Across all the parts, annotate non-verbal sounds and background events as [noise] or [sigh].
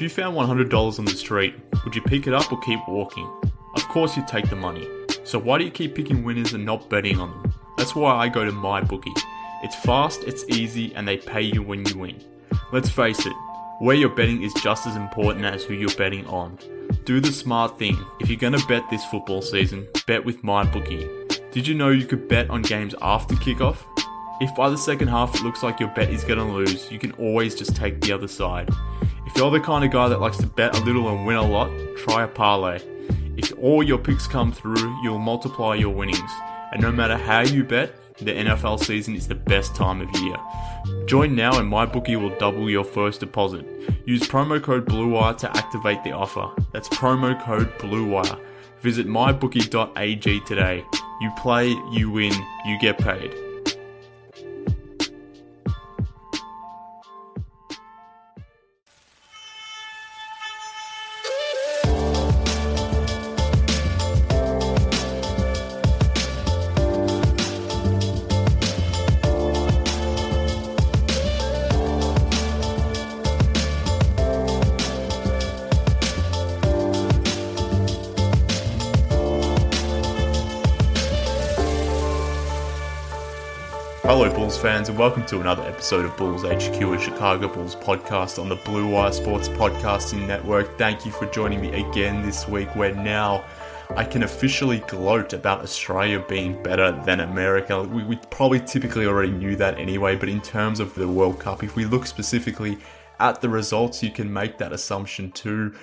If you found $100 on the street, would you pick it up or keep walking? Of course you'd take the money. So why do you keep picking winners and not betting on them? That's why I go to MyBookie. It's fast, it's easy, and they pay you when you win. Let's face it, where you're betting is just as important as who you're betting on. Do the smart thing. If you're going to bet this football season, bet with MyBookie. Did you know you could bet on games after kickoff? If by the second half it looks like your bet is going to lose, you can always just take the other side. If you're the kind of guy that likes to bet a little and win a lot, try a parlay. If all your picks come through, you'll multiply your winnings. And no matter how you bet, the NFL season is the best time of year. Join now and MyBookie will double your first deposit. Use promo code BLUEWIRE to activate the offer. That's promo code BLUEWIRE. Visit mybookie.ag today. You play, you win, you get paid. Welcome to another episode of Bulls HQ, a Chicago Bulls podcast on the Blue Wire Sports Podcasting Network. Thank you for joining me again this week, where now I can officially gloat about Australia being better than America. We, we probably typically already knew that anyway, but in terms of the World Cup, if we look specifically at the results, you can make that assumption too.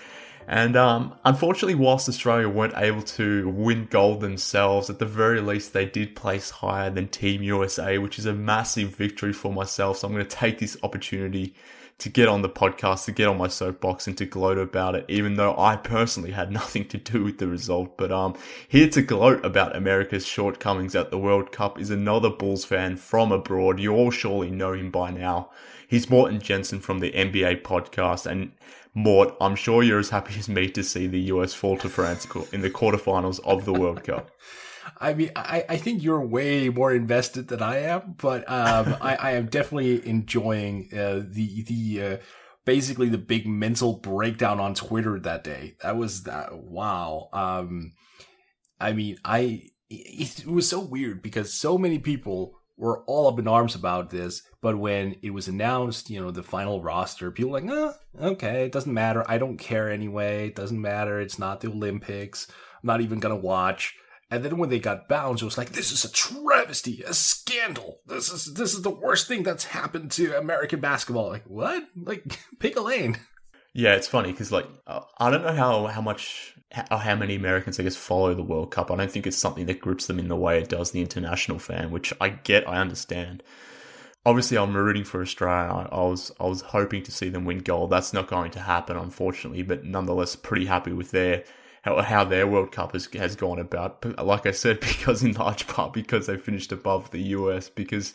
And um, unfortunately, whilst Australia weren't able to win gold themselves, at the very least they did place higher than Team USA, which is a massive victory for myself. So I'm going to take this opportunity to get on the podcast, to get on my soapbox and to gloat about it, even though I personally had [laughs] nothing to do with the result. But um, here to gloat about America's shortcomings at the World Cup is another Bulls fan from abroad. You all surely know him by now. He's Morten Jensen from the NBA podcast, and Mort, I'm sure you're as happy as me to see the US fall to France in the quarterfinals of the World Cup. [laughs] I mean, I, I think you're way more invested than I am, but um, [laughs] I, I am definitely enjoying uh, the the uh, basically the big mental breakdown on Twitter that day. That was that wow. Um, I mean, I it, it was so weird because so many people were all up in arms about this. But when it was announced, you know, the final roster, people were like, oh, okay, it doesn't matter. I don't care anyway. It doesn't matter. It's not the Olympics. I'm not even going to watch. And then when they got bounced, it was like, this is a travesty, a scandal. This is this is the worst thing that's happened to American basketball. Like, what? Like, [laughs] pick a lane. Yeah, it's funny because like uh, I don't know how how much how, how many Americans I guess follow the World Cup. I don't think it's something that grips them in the way it does the international fan, which I get, I understand. Obviously, I'm rooting for Australia. I, I was I was hoping to see them win gold. That's not going to happen, unfortunately. But nonetheless, pretty happy with their how, how their World Cup has, has gone about. But like I said, [laughs] because in large part because they finished above the US. Because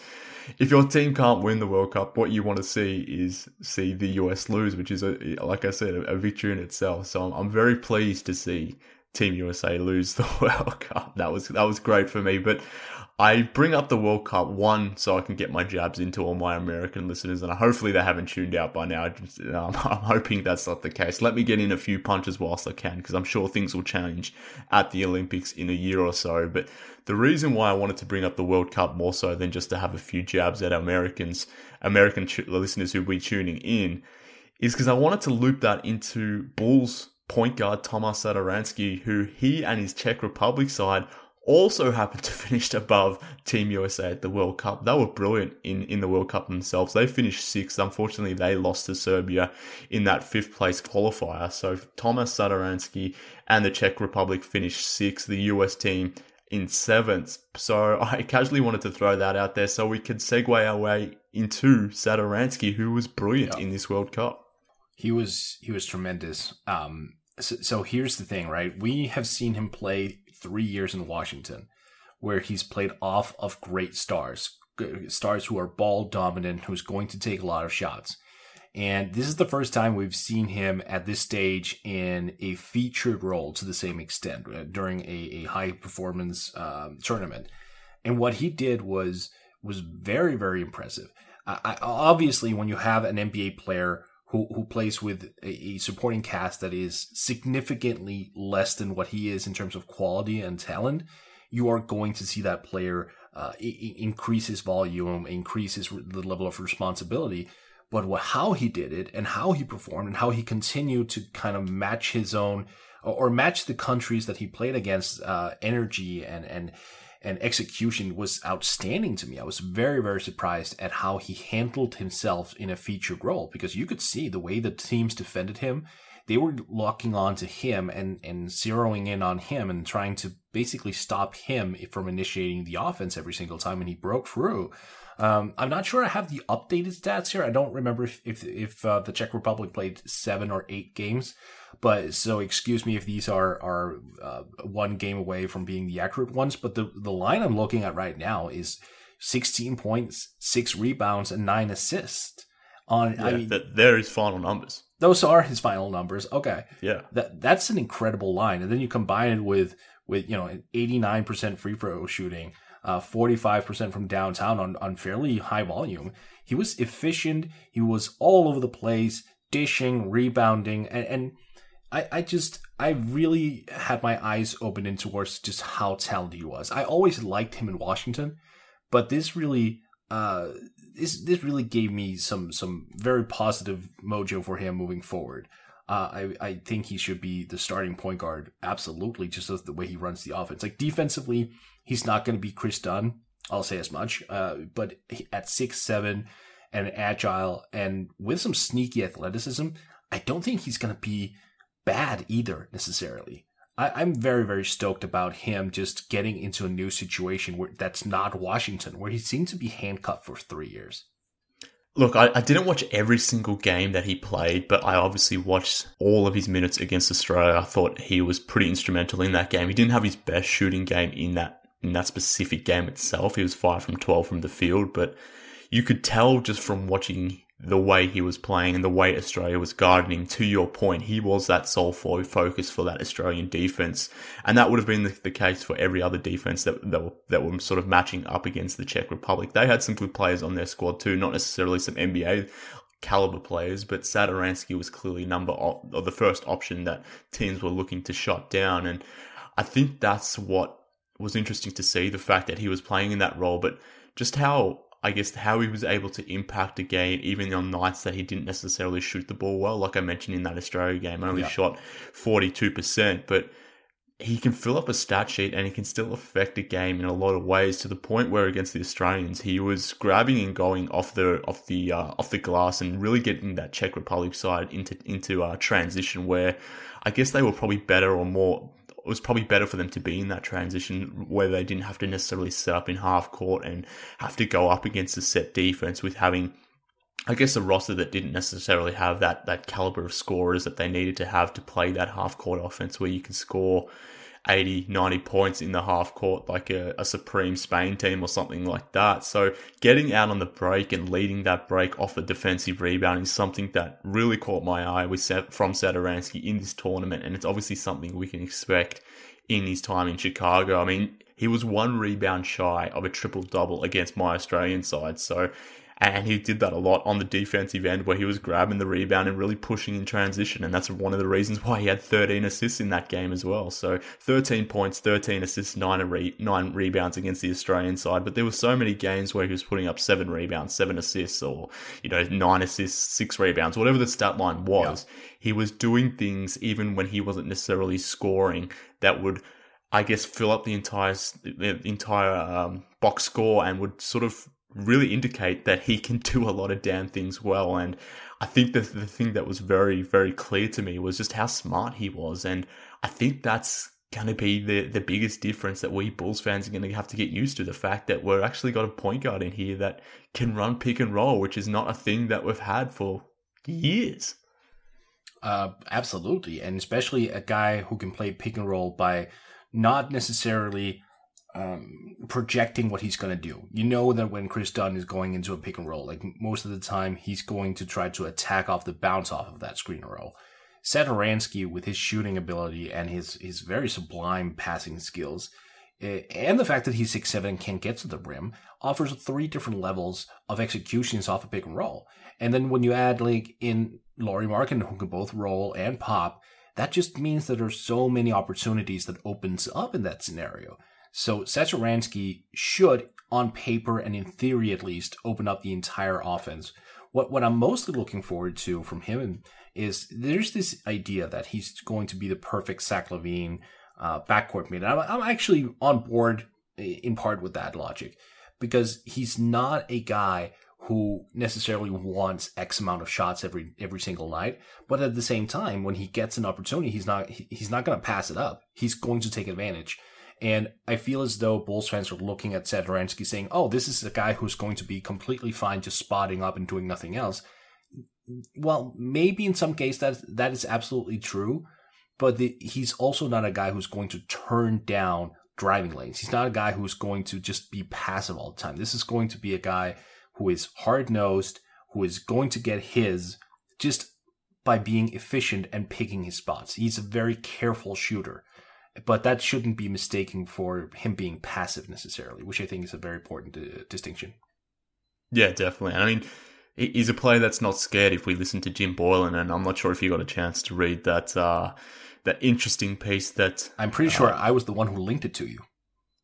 if your team can't win the World Cup, what you want to see is see the US lose, which is a like I said, a, a victory in itself. So I'm, I'm very pleased to see Team USA lose the [laughs] World Cup. That was that was great for me. But I bring up the World Cup one so I can get my jabs into all my American listeners, and hopefully they haven't tuned out by now. Just, um, [laughs] I'm hoping that's not the case. Let me get in a few punches whilst I can, because I'm sure things will change at the Olympics in a year or so. But the reason why I wanted to bring up the World Cup more so than just to have a few jabs at Americans, American listeners who will be tuning in, is because I wanted to loop that into Bulls point guard Tomas Satoransky, who he and his Czech Republic side also happened to [laughs] finish above Team USA at the World Cup. They were brilliant in, in the World Cup themselves. They finished sixth. Unfortunately, they lost to Serbia in that fifth place qualifier. So Thomas Satoransky and the Czech Republic finished sixth. The US team in seventh. So [laughs] I casually wanted to throw that out there so we could segue our way into Satoransky, who was brilliant yeah. in this World Cup. He was he was tremendous. Um, so, so here's the thing, right? We have seen him play three years in Washington, where he's played off of great stars, stars who are ball dominant, who's going to take a lot of shots. And this is the first time we've seen him at this stage in a featured role to the same extent uh, during a, a high performance um, tournament. And what he did was was very very impressive. I, obviously, when you have an NBA player who who plays with a, a, supporting cast that is significantly less than what he is in terms of quality and talent, you are going to see that player uh, increase his volume, increase his the level of responsibility. But what, how he did it and how he performed and how he continued to kind of match his own or match the countries that he played against uh, energy and and and execution was outstanding to me. I was very, very surprised at how he handled himself in a featured role because you could see the way the teams defended him. They were locking on to him and, and zeroing in on him and trying to basically stop him from initiating the offense every single time, and he broke through. Um, I'm not sure I have the updated stats here. I don't remember if if, if uh, the Czech Republic played seven or eight games, but so excuse me if these are are uh, one game away from being the accurate ones. But the the line I'm looking at right now is 16 points, six rebounds, and nine assists. On yeah, I mean, that they're final numbers. Those are his final numbers. Okay, yeah, that that's an incredible line, and then you combine it with with you know an 89% free throw shooting uh, 45% from downtown on, on fairly high volume. He was efficient. He was all over the place, dishing, rebounding, and, and I, I just I really had my eyes open in towards just how talented he was. I always liked him in Washington, but this really uh this this really gave me some some very positive mojo for him moving forward. Uh, I I think he should be the starting point guard absolutely, just as the way he runs the offense. Like defensively, He's not going to be Kris Dunn. I'll say as much. Uh, but at six seven and agile and with some sneaky athleticism, I don't think he's going to be bad either necessarily. I, am very very stoked about him just getting into a new situation where that's not Washington, where he seemed to be handcuffed for three years. Look, I, I, didn't watch every single game that he played, but I obviously watched all of his minutes against Australia. I thought he was pretty instrumental in that game. He didn't have his best shooting game in that in that specific game itself. He was five from 12 from the field, but you could tell just from watching the way he was playing and the way Australia was guarding, to your point, he was that sole focus for that Australian defense. And that would have been the, the case for every other defense that, that, were, that were sort of matching up against the Czech Republic. They had some good players on their squad too, not necessarily some NBA caliber players, but Satoransky was clearly number or the first option that teams were looking to shut down. And I think that's what was interesting to see the fact that he was playing in that role, but just how I guess how he was able to impact a game even on nights that he didn't necessarily shoot the ball well. Like I mentioned in that Australia game, only yeah. shot forty two percent, but he can fill up a stat sheet and he can still affect a game in a lot of ways to the point where against the Australians he was grabbing and going off the off the uh, off the glass and really getting that Czech Republic side into into uh, transition where I guess they were probably better or more it was probably better for them to be in that transition where they didn't have to necessarily set up in half court and have to go up against a set defense with having I guess a roster that didn't necessarily have that that caliber of scorers that they needed to have to play that half court offense where you can score 80, 90 points in the half court like a, a, Supreme Spain team or something like that. So getting out on the break and leading that break off a defensive rebound is something that really caught my eye with from Satoransky in this tournament. And it's obviously something we can expect in his time in Chicago. I mean, he was one rebound shy of a triple double against my Australian side. So And he did that a lot on the defensive end where he was grabbing the rebound and really pushing in transition. And that's one of the reasons why he had 13 assists in that game as well. So 13 points, 13 assists, nine, re- nine rebounds against the Australian side. But there were so many games where he was putting up seven rebounds, seven assists, or, you know, nine assists, six rebounds, whatever the stat line was. Yeah. He was doing things even when he wasn't necessarily scoring that would I guess fill up the entire the entire um, box score and would sort of really indicate that he can do a lot of damn things well. And I think that the thing that was very, very clear to me was just how smart he was. And I think that's going to be the, the biggest difference that we Bulls fans are going to have to get used to. The fact that we're actually got a point guard in here that can run pick and roll, which is not a thing that we've had for years. Uh, absolutely. And especially a guy who can play pick and roll by not necessarily um, projecting what he's going to do. You know that when Kris Dunn is going into a pick and roll, like most of the time, he's going to try to attack off the bounce off of that screen roll. Satoransky, with his shooting ability and his, his very sublime passing skills, eh, and the fact that he's six seven and can't get to the rim, offers three different levels of executions off a pick and roll. And then when you add like in Lauri Markkanen, who can both roll and pop, that just means that there's so many opportunities that opens up in that scenario. So Satoransky should, on paper and in theory at least, open up the entire offense. What what I'm mostly looking forward to from him is there's this idea that he's going to be the perfect Zach LaVine uh, backcourt mate. I'm, I'm actually on board in part with that logic because he's not a guy who necessarily wants X amount of shots every every single night. But at the same time, when he gets an opportunity, he's not he's not going to pass it up. He's going to take advantage. And I feel as though Bulls fans are looking at Satoransky saying, oh, this is a guy who's going to be completely fine just spotting up and doing nothing else. Well, maybe in some case that that is absolutely true, but the, he's also not a guy who's going to turn down driving lanes. He's not a guy who's going to just be passive all the time. This is going to be a guy who is hard nosed, who is going to get his just by being efficient and picking his spots. He's a very careful shooter but that shouldn't be mistaken for him being passive necessarily, which I think is a very important uh, distinction. Yeah, definitely. I mean, he's a player that's not scared. If we listen to Jim Boylen, and I'm not sure if you got a chance to read that uh, that interesting piece that I'm pretty uh, sure I was the one who linked it to you.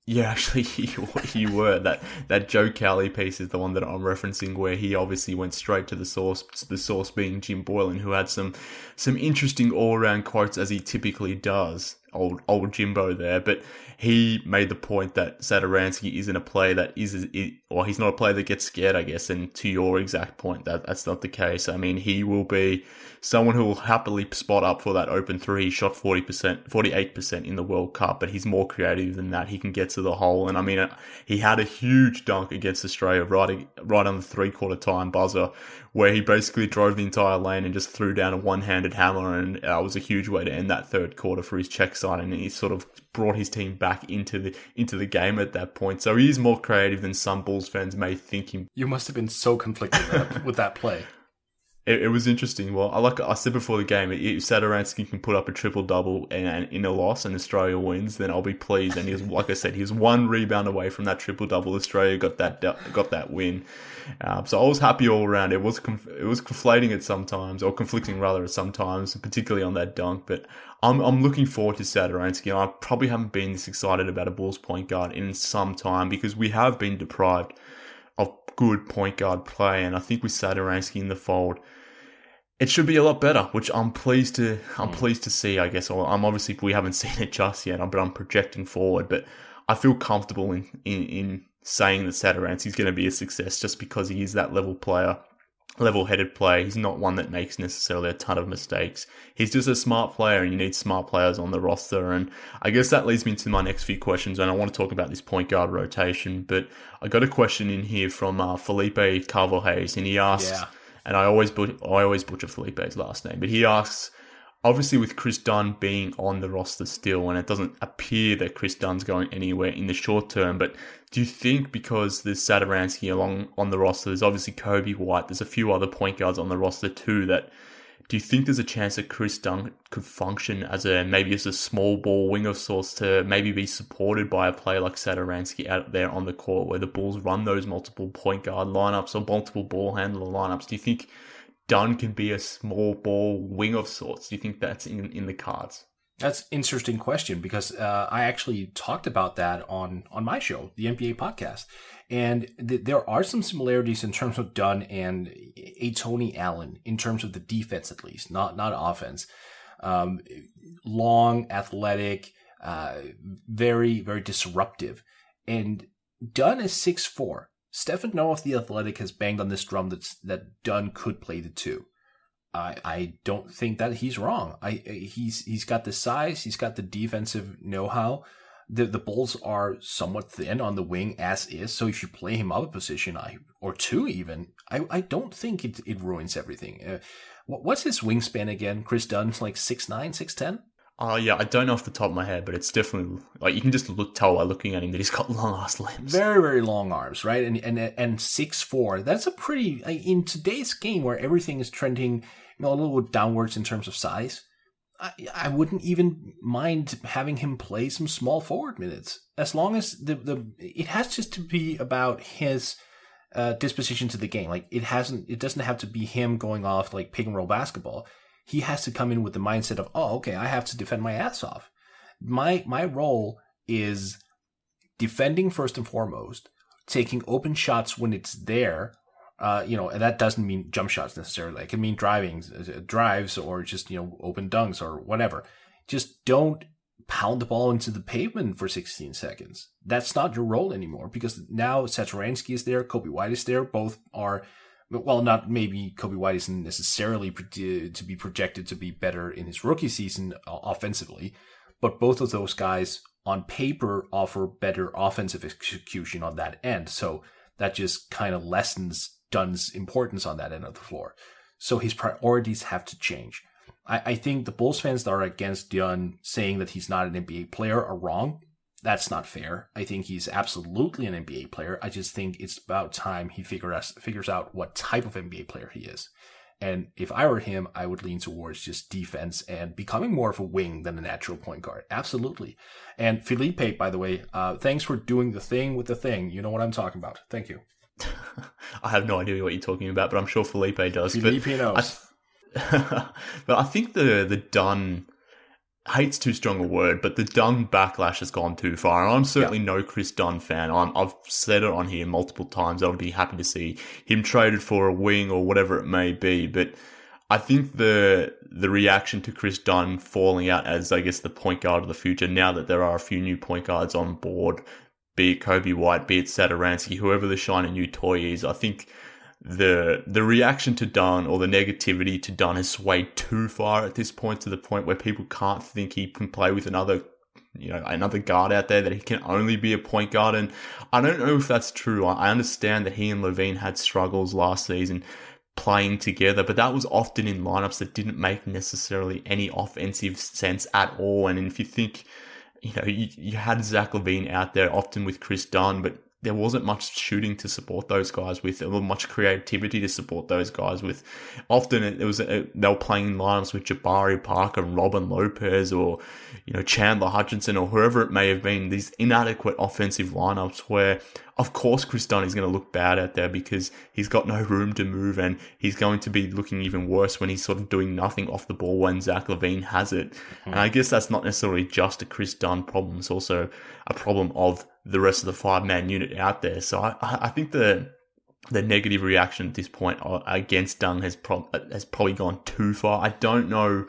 Yeah, actually, [laughs] you, you were that that Joe Cowley piece is the one that I'm referencing, where he obviously went straight to the source. The source being Jim Boylen, who had some some interesting all around quotes as he typically does. Old old Jimbo there, but he made the point that Satoransky isn't a player that is, or he's not a player that gets scared, I guess. And to your exact point, that that's not the case. I mean, he will be someone who will happily spot up for that open three. He shot 40%, 48% in the World Cup, but he's more creative than that. He can get to the hole. And I mean, uh, he had a huge dunk against Australia right, right on the three quarter time buzzer where he basically drove the entire lane and just threw down a one handed hammer. And it was a huge way to end that third quarter for his Czech side. And he sort of brought his team back into the into the game at that point. So he is more creative than some Bulls fans may think him. You must have been so conflicted with that play. It, it, was interesting. Well, I like I said before the game, if Satoransky can put up a triple double and, in a loss and Australia wins, then I'll be pleased. And he's like I said, he's one rebound away from that triple double. Australia got that got that win, uh, so I was happy all around. It was it was conflating at sometimes, or conflicting rather at sometimes, particularly on that dunk. But I'm I'm looking forward to Satoransky. I probably haven't been this excited about a Bulls point guard in some time because we have been deprived of good point guard play, and I think with Satoransky in the fold it should be a lot better, which I'm pleased to I'm hmm. pleased to see. I guess I'm obviously we haven't [laughs] seen it just yet, but I'm projecting forward. But I feel comfortable in in, in saying that is going to be a success just because he is that level player, level headed player. He's not one that makes necessarily a ton of mistakes. He's just a smart player, and you need smart players on the roster. And I guess that leads me to my next few questions. And I want to talk about this point guard rotation, but I got a question in here from uh, Felipe Carvalho and he asks. Yeah and I always but- I always butcher Felipe's last name, but he asks, obviously with Kris Dunn being on the roster still, and it doesn't appear that Kris Dunn's going anywhere in the short term, but do you think because there's Satoransky along on the roster, there's obviously Coby White, there's a few other point guards on the roster too that do you think there's a chance that Kris Dunn could function as a maybe as a small ball wing of sorts to maybe be supported by a player like Satoransky out there on the court where the Bulls run those multiple point guard lineups or multiple ball handler lineups? Do you think Dunn can be a small ball wing of sorts? Do you think that's in, in the cards? That's interesting question because uh, I actually talked about that on on my show, the NBA podcast, and th- there are some similarities in terms of Dunn and a Tony Allen in terms of the defense, at least, not not offense. Um, long, athletic, uh, very very disruptive, and Dunn is six four. Stephen Noh, the athletic, has banged on this drum that that Dunn could play the two. I I don't think that he's wrong. I he's he's got the size, he's got the defensive know-how. The the Bulls are somewhat thin on the wing as is, so if you play him up a position I, or two even, I, I don't think it, it ruins everything. Uh, what's his wingspan again? Kris Dunn's like six nine, six ten. Oh yeah, I don't know off the top of my head, but it's definitely like you can just look tell by looking at him that he's got [laughs] long ass limbs. Very very long arms, right? And and and six four. That's a pretty in today's game where everything is trending, you know, a little downwards in terms of size. I, I wouldn't even mind having him play some small forward minutes as long as the the it has just to be about his uh, disposition to the game. Like it hasn't, it doesn't have to be him going off like pick and roll basketball he has to come in with the mindset of, oh, okay, I have to defend my ass off. My my role is defending first and foremost, taking open shots when it's there. Uh, you know, and that doesn't mean jump shots necessarily. It can mean driving, uh, drives, or just you know open dunks or whatever. Just don't pound the ball into the pavement for 16 seconds. That's not your role anymore because now Satoransky is there, Coby White is there. Both are well, not maybe Coby White isn't necessarily to be projected to be better in his rookie season uh, offensively, but both of those guys on paper offer better offensive execution on that end. So that just kind of lessens Dunn's importance on that end of the floor. So his priorities have to change. I, I think the Bulls fans that are against Dunn saying that he's not an NBA player are wrong that's not fair. I think he's absolutely an NBA player. I just think it's about time he figures figures out what type of NBA player he is. And if I were him, I would lean towards just defense and becoming more of a wing than a natural point guard. Absolutely. And Felipe, by the way, uh, thanks for doing the thing with the thing. You know what I'm talking about. Thank you. [laughs] I have no idea what you're talking about, but I'm sure Felipe does. Felipe knows. I, [laughs] but I think the the Dunn hate's too strong a word, but the Dunn backlash has gone too far. And I'm certainly no Kris Dunn fan. i have said it on here multiple times. I would be happy to see him traded for a wing or whatever it may be. But I think the the reaction to Kris Dunn falling out as I guess the point guard of the future, now that there are a few new point guards on board, be it Coby White, be it Satoransky, whoever the shiny new toy is, I think the the reaction to Dunn or the negativity to Dunn has swayed too far at this point to the point where people can't think he can play with another you know another guard out there that he can only be a point guard and I don't know if that's true. I understand that he and LaVine had struggles last season playing together, but that was often in lineups that didn't make necessarily any offensive sense at all. And if you think, you know, you, you had Zach LaVine out there often with Kris Dunn, but there wasn't much shooting to support those guys with. Wasn't much creativity to support those guys with. Often it was a, they were playing lineups with Jabari Parker and Robin Lopez or you know Chandler Hutchison, or whoever it may have been. These inadequate offensive lineups where of course Kris Dunn is going to look bad out there because he's got no room to move and he's going to be looking even worse when he's sort of doing nothing off the ball when Zach LaVine has it. Mm-hmm. And I guess that's not necessarily just a Kris Dunn problem. It's also a problem of the rest of the five man unit out there. So I, I think the the negative reaction at this point uh, against Dunn has pro- has probably gone too far. I don't know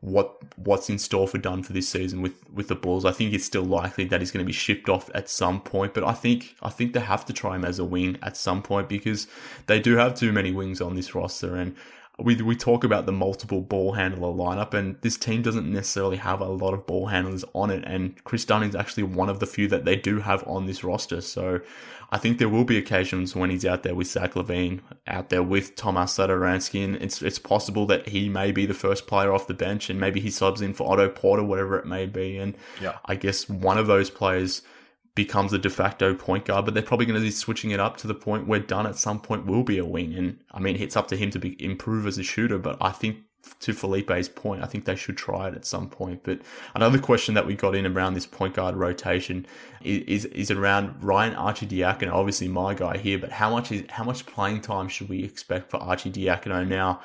what what's in store for Dunn for this season with with the Bulls. I think it's still likely that he's going to be shipped off at some point, but I think I think they have to try him as a wing at some point because they do have too many wings on this roster and we we talk about the multiple ball handler lineup, and this team doesn't necessarily have a lot of ball handlers on it. And Kris Dunn is actually one of the few that they do have on this roster. So I think there will be occasions when he's out there with Zach LaVine, out there with Tomas Satoransky, and it's it's possible that he may be the first player off the bench, and maybe he subs in for Otto Porter, whatever it may be. And yeah. I guess one of those players becomes a de facto point guard, but they're probably going to be switching it up to the point where Dunn at some point will be a wing. And I mean, it's up to him to be, improve as a shooter, but I think to Felipe's point, I think they should try it at some point. But another question that we got in around this point guard rotation is is, is around Ryan Arcidiacono, obviously my guy here. But how much is how much playing time should we expect for Arcidiacono now?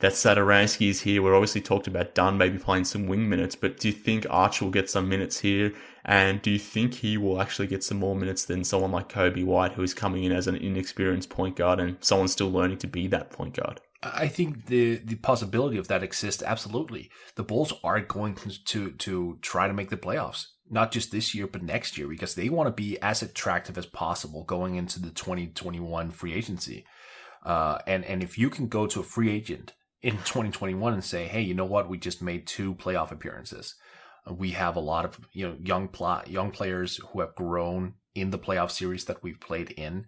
That Satoransky is here. We're obviously talked about Dunn maybe playing some wing minutes, but do you think Arch will get some minutes here? And do you think he will actually get some more minutes than someone like Coby White, who is coming in as an inexperienced point guard and someone still learning to be that point guard? I think the the possibility of that exists absolutely. The Bulls are going to to try to make the playoffs, not just this year but next year, because they want to be as attractive as possible going into the 2021 free agency. Uh, and and if you can go to a free agent in 2021 and say, hey, you know what, we just made two playoff appearances. We have a lot of you know young pl- young players who have grown in the playoff series that we've played in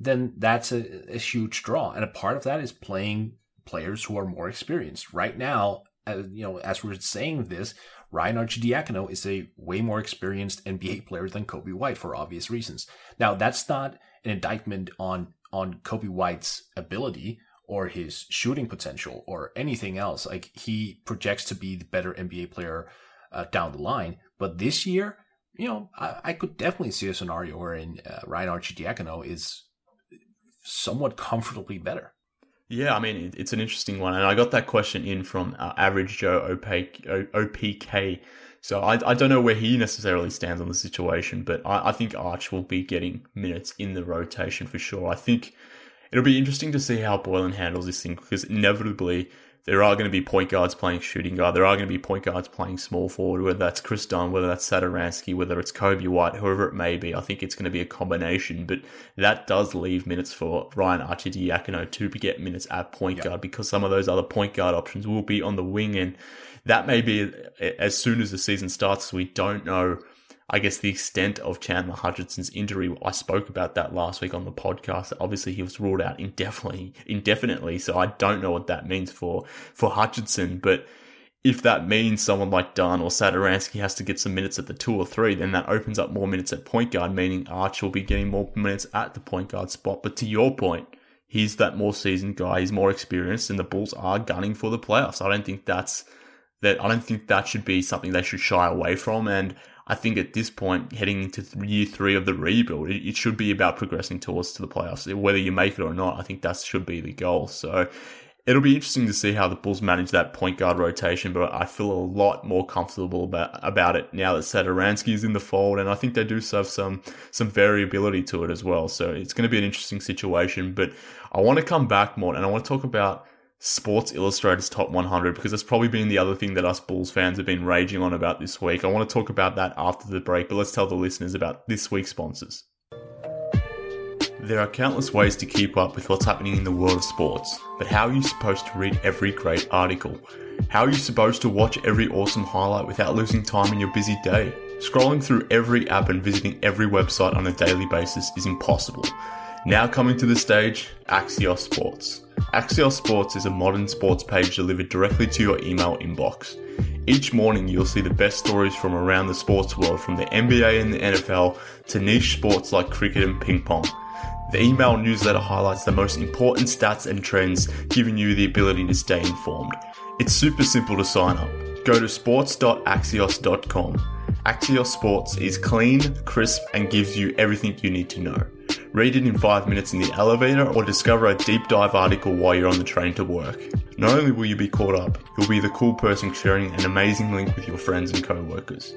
then that's a, a, huge draw. And a part of that is playing players who are more experienced. Right now, uh, you know, as we're saying this, Ryan Arcidiacono is a way more experienced NBA player than Coby White for obvious reasons. Now, that's not an indictment on on Coby White's ability or his shooting potential or anything else. Like he projects to be the better NBA player uh, down the line, but this year, you know, I, I could definitely see a scenario wherein uh, Ryan Arcidiacono is somewhat comfortably better. Yeah, I mean, it's an interesting one. And I got that question in from uh, Average Joe OPK. So I, I don't know where he necessarily stands on the situation, but I, I think Arch will be getting minutes in the rotation for sure. I think it'll be interesting to see how Boylen handles this thing because inevitably there are going to be point guards playing shooting guard. There are going to be point guards playing small forward, whether that's Kris Dunn, whether that's Satoransky, whether it's Coby White, whoever it may be. I think it's going to be a combination, but that does leave minutes for Ryan Arcidiacono to get minutes at point guard because some of those other point guard options will be on the wing. And that may be as soon as the season starts. We don't know I guess the extent of Chandler Hutchison's injury. I spoke about that last week on the podcast. Obviously, he was ruled out indefinitely, indefinitely. So I don't know what that means for for Hutchison. But if that means someone like Dunn or Satoransky has to get some minutes at the two or three, then that opens up more minutes at point guard, meaning Arch will be getting more minutes at the point guard spot. But to your point, he's that more seasoned guy. He's more experienced, and the Bulls are gunning for the playoffs. I don't think that's that. I don't think that should be something they should shy away from. And I think at this point, heading into year three of the rebuild, it, it, should be about progressing towards to the playoffs. Whether you make it or not, I think that should be the goal. So it'll be interesting to see how the Bulls manage that point guard rotation, but I feel a lot more comfortable about, about it now that Satoransky is in the fold, and I think they do have some some variability to it as well. So it's going to be an interesting situation. But I want to come back more, and I want to talk about Sports Illustrated's top 100 because that's probably been the other thing that us Bulls fans have been raging on about this week. I want to talk about that after the break, but let's tell the listeners about this week's sponsors. There are countless ways to keep up with what's happening in the world of sports, but how are you supposed to read every great article? How are you supposed to watch every awesome highlight without losing time in your busy day? Scrolling through every app and visiting every website on a daily basis is impossible. Now coming to the stage, Axios Sports. Axios Sports is a modern sports page delivered directly to your email inbox. Each morning, you'll see the best stories from around the sports world, from the NBA and the NFL to niche sports like cricket and ping pong. The email newsletter highlights the most important stats and trends, giving you the ability to stay informed. It's super simple to sign up. Go to sports.axios.com. Axios Sports is clean, crisp, and gives you everything you need to know. Read it in 5 minutes in the elevator or discover a deep dive article while you're on the train to work. Not only will you be caught up, you'll be the cool person sharing an amazing link with your friends and co-workers.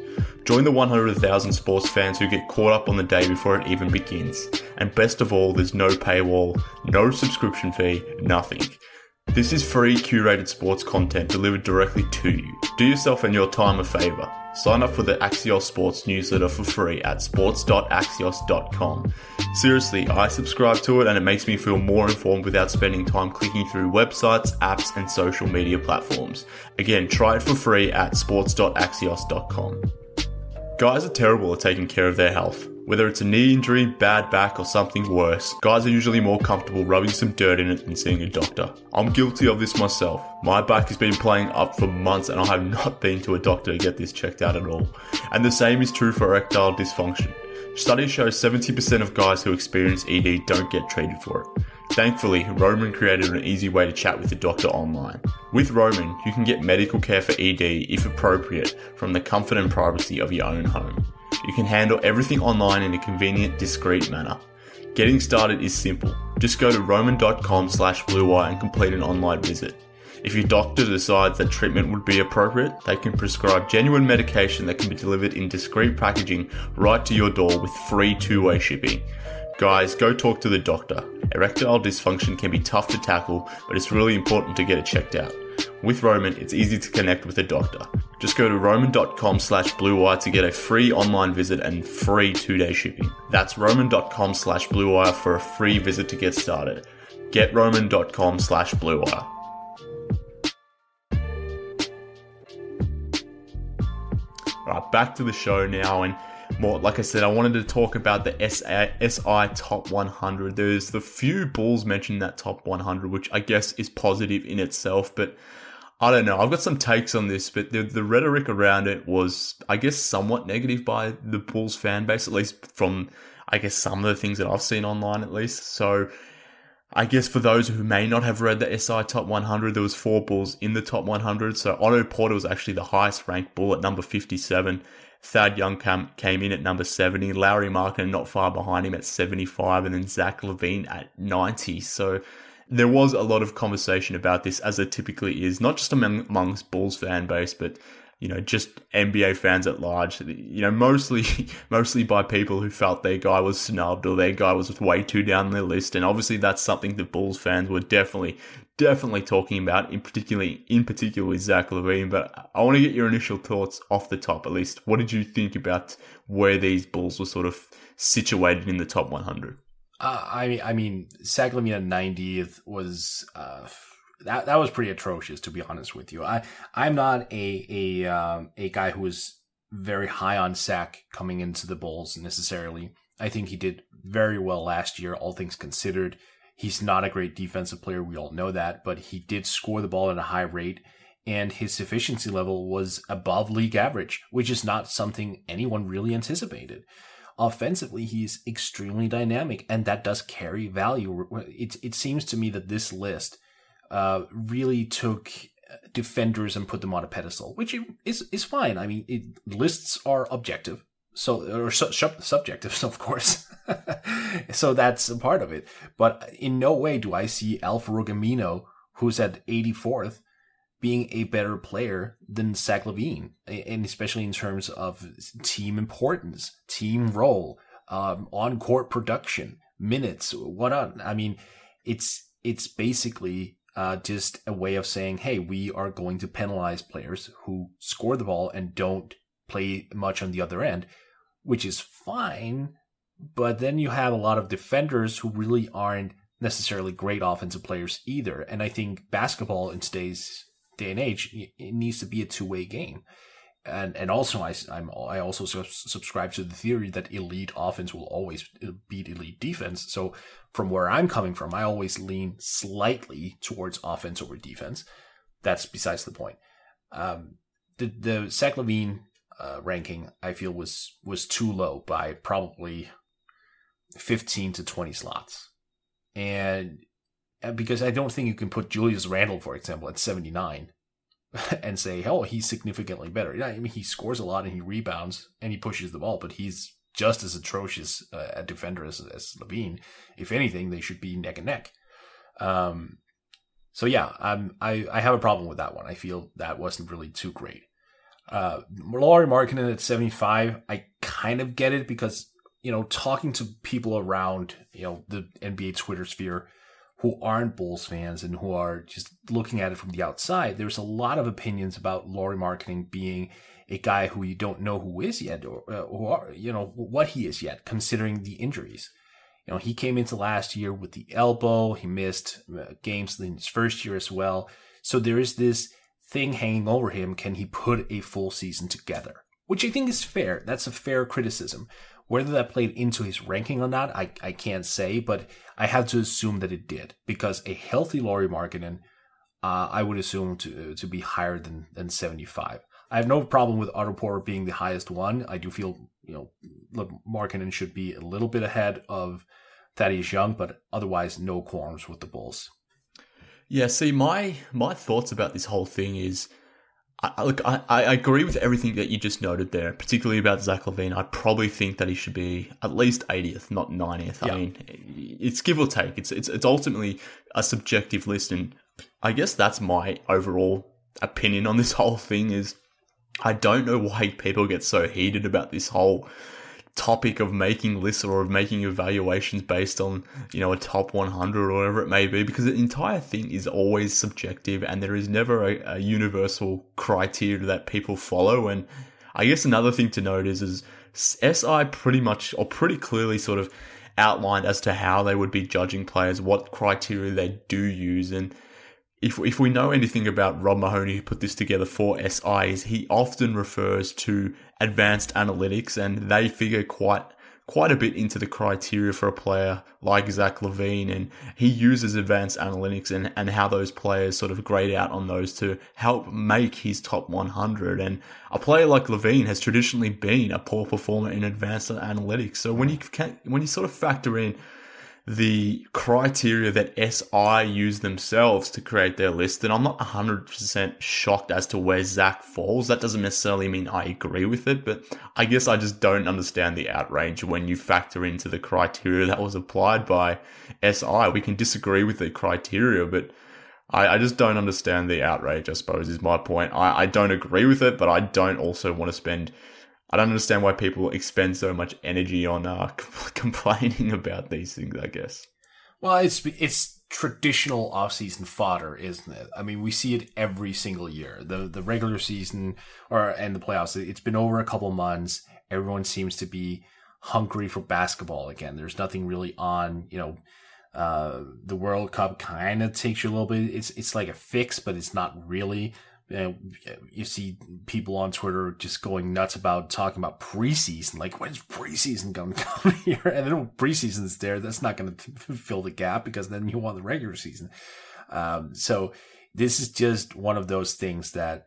Join the 100,000 sports fans who get caught up on the day before it even begins. And best of all, there's no paywall, no subscription fee, nothing. This is free curated sports content delivered directly to you. Do yourself and your time a favor. Sign up for the Axios Sports newsletter for free at sports.axios.com. Seriously, I subscribe to it and it makes me feel more informed without spending time clicking through websites, apps, and social media platforms. Again, try it for free at sports.axios.com. Guys are terrible at taking care of their health. Whether it's a knee injury, bad back, or something worse, guys are usually more comfortable rubbing some dirt in it than seeing a doctor. I'm guilty of this myself. My back has been playing up for months and I have [laughs] not been to a doctor to get this checked out at all. And the same is true for erectile dysfunction. Studies show 70% of guys who experience ED don't get treated for it. Thankfully, Roman created an easy way to chat with a doctor online. With Roman, you can get medical care for ED, if appropriate, from the comfort and privacy of your own home. You can handle everything online in a convenient, discreet manner. Getting started is simple. Just go to roman.com slash bluewire and complete an online visit. If your doctor decides that treatment would be appropriate, they can prescribe genuine medication that can be delivered in discreet packaging right to your door with free two-way shipping. Guys, go talk to the doctor. Erectile dysfunction can be tough to tackle, but it's really important to get it checked out. With Roman, it's easy to connect with a doctor. Just go to roman.com slash bluewire to get a free online visit and free two-day shipping. That's roman.com slash bluewire for a free visit to get started. GetRoman.com slash bluewire. Right, back to the show now, and more like I said, I wanted to talk about the SI Top 100. There's the few Bulls mentioned that Top 100, which I guess is positive in itself, but I don't know. I've got some takes on this, but the, the rhetoric around it was, I guess, somewhat negative by the Bulls fan base, at least from, I guess, some of the things that I've seen online, at least. So I guess for those who may not have read the SI Top 100, there was four Bulls in the Top 100. So Otto Porter was actually the highest ranked Bull at number 57. Thad Young came, in at number 70. Lauri Markkanen not far behind him at 75. And then Zach LaVine at 90. So there was a lot of conversation about this, as there typically is, not just among, amongst Bulls fan base, but you know, just NBA fans at large, you know, mostly, [laughs] mostly by people who felt their guy was snubbed or their guy was way too down the list. And obviously that's something the Bulls fans were definitely, definitely talking about in particularly, in particular with Zach LaVine. But I want to get your initial thoughts off the top, at least. What did you think about where these Bulls were sort of situated in the top 100? Uh, I mean, I mean, Zach LaVine at 90th was, uh, that that was pretty atrocious to be honest with you. I I'm not a a um, a guy who is very high on Zach coming into the Bulls necessarily. I think he did very well last year, all things considered. He's not a great defensive player, we all know that, but he did score the ball at a high rate and his efficiency level was above league average, which is not something anyone really anticipated. Offensively, he's extremely dynamic, and that does carry value. It, it seems to me that this list uh, really took defenders and put them on a pedestal, which is is fine. I mean, it, lists are objective, so or su- subjective, [laughs] of course. [laughs] so that's a part of it. But in no way do I see Al-Farouq Aminu, who's at 84th, being a better player than Zach LaVine, and especially in terms of team importance, team role, um, on court production, minutes, whatnot. I mean, it's it's basically uh, just a way of saying, hey, we are going to penalize players who score the ball and don't play much on the other end, which is fine. But then you have a lot of defenders who really aren't necessarily great offensive players either. And I think basketball in today's day and age, it needs to be a two way game and and also I I'm I also subscribe to the theory that elite offense will always beat elite defense. So from where I'm coming from, I always lean slightly towards offense over defense. That's besides the point. Um, the the Zach LaVine uh, ranking I feel was was too low by probably 15 to 20 slots, and because I don't think you can put Julius Randle, for example, at 79 [laughs] and say, oh, he's significantly better. Yeah, I mean, he scores a lot and he rebounds and he pushes the ball, but he's just as atrocious uh, a defender as, as LaVine. If anything, they should be neck and neck. Um, so yeah, I'm, I, I have a problem with that one. I feel that wasn't really too great. Uh, Lauri Markkanen at 75, I kind of get it because, you know, talking to people around, you know, the NBA Twitter sphere, who aren't Bulls fans and who are just looking at it from the outside, there's a lot of opinions about Lauri Markkanen being a guy who you don't know who is yet or, uh, or you know what he is yet, considering the injuries. You know, he came into last year with the elbow. He missed uh, games in his first year as well. So there is this thing hanging over him. Can he put a full season together? Which I think is fair. That's a fair criticism. Whether that played into his ranking or not, I, I can't say, but I have to assume that it did because a healthy Lauri Markkanen, uh, I would assume to to be higher than than 75. I have no problem with Otto being the highest one. I do feel you know Markkanen should be a little bit ahead of Thaddeus Young, but otherwise no qualms with the Bulls. Yeah, see, my my thoughts about this whole thing is, I, look, I, I agree with everything that you just noted there, particularly about Zach LaVine. I probably think that he should be at least 80th, not 90th. Yeah. I mean, it's give or take. It's it's it's ultimately a subjective list, and I guess that's my overall opinion on this [laughs] whole thing. Is I don't know why people get so heated about this whole topic of making lists or of making evaluations based on you know a top 100 or whatever it may be because the entire thing is always subjective and there is never a, a universal criteria that people follow. And i guess another thing to note is is si pretty much or pretty clearly sort of outlined as to how they would be judging players what criteria they do use. And if, if we know anything about Rob Mahoney, who put this together for SIs, he often refers to advanced analytics, and they figure quite quite a bit into the criteria for a player like Zach LaVine, and he uses advanced analytics and, and how those players sort of grade out on those to help make his top 100. And a player like LaVine has traditionally been a poor performer in advanced analytics. So when you can, when you sort of factor in the criteria that SI use themselves to create their list, and I'm not 100% shocked as to where Zach falls. That doesn't necessarily mean I agree with it, but I guess I just don't understand the outrage when you factor into the criteria that was applied by SI. We can disagree with the criteria, but I, I just don't understand the outrage, I suppose, is my point. I, I don't agree with it, but I don't also want to spend I don't understand why people expend so much energy on uh, [laughs] complaining about these things. I guess. Well, it's it's traditional off-season fodder, isn't it? I mean, we see it every single year. The the regular season or and the playoffs. It's been over a couple months. Everyone seems to be hungry for basketball again. There's nothing really on. You know, uh, the World Cup kind of takes you a little bit. It's it's like a fix, but it's not really you see people on Twitter just going nuts about talking about preseason. Like, when's preseason going [laughs] to come here? And then when preseason's there, that's not going [laughs] to fill the gap because then you want the regular season. Um, so this is just one of those things that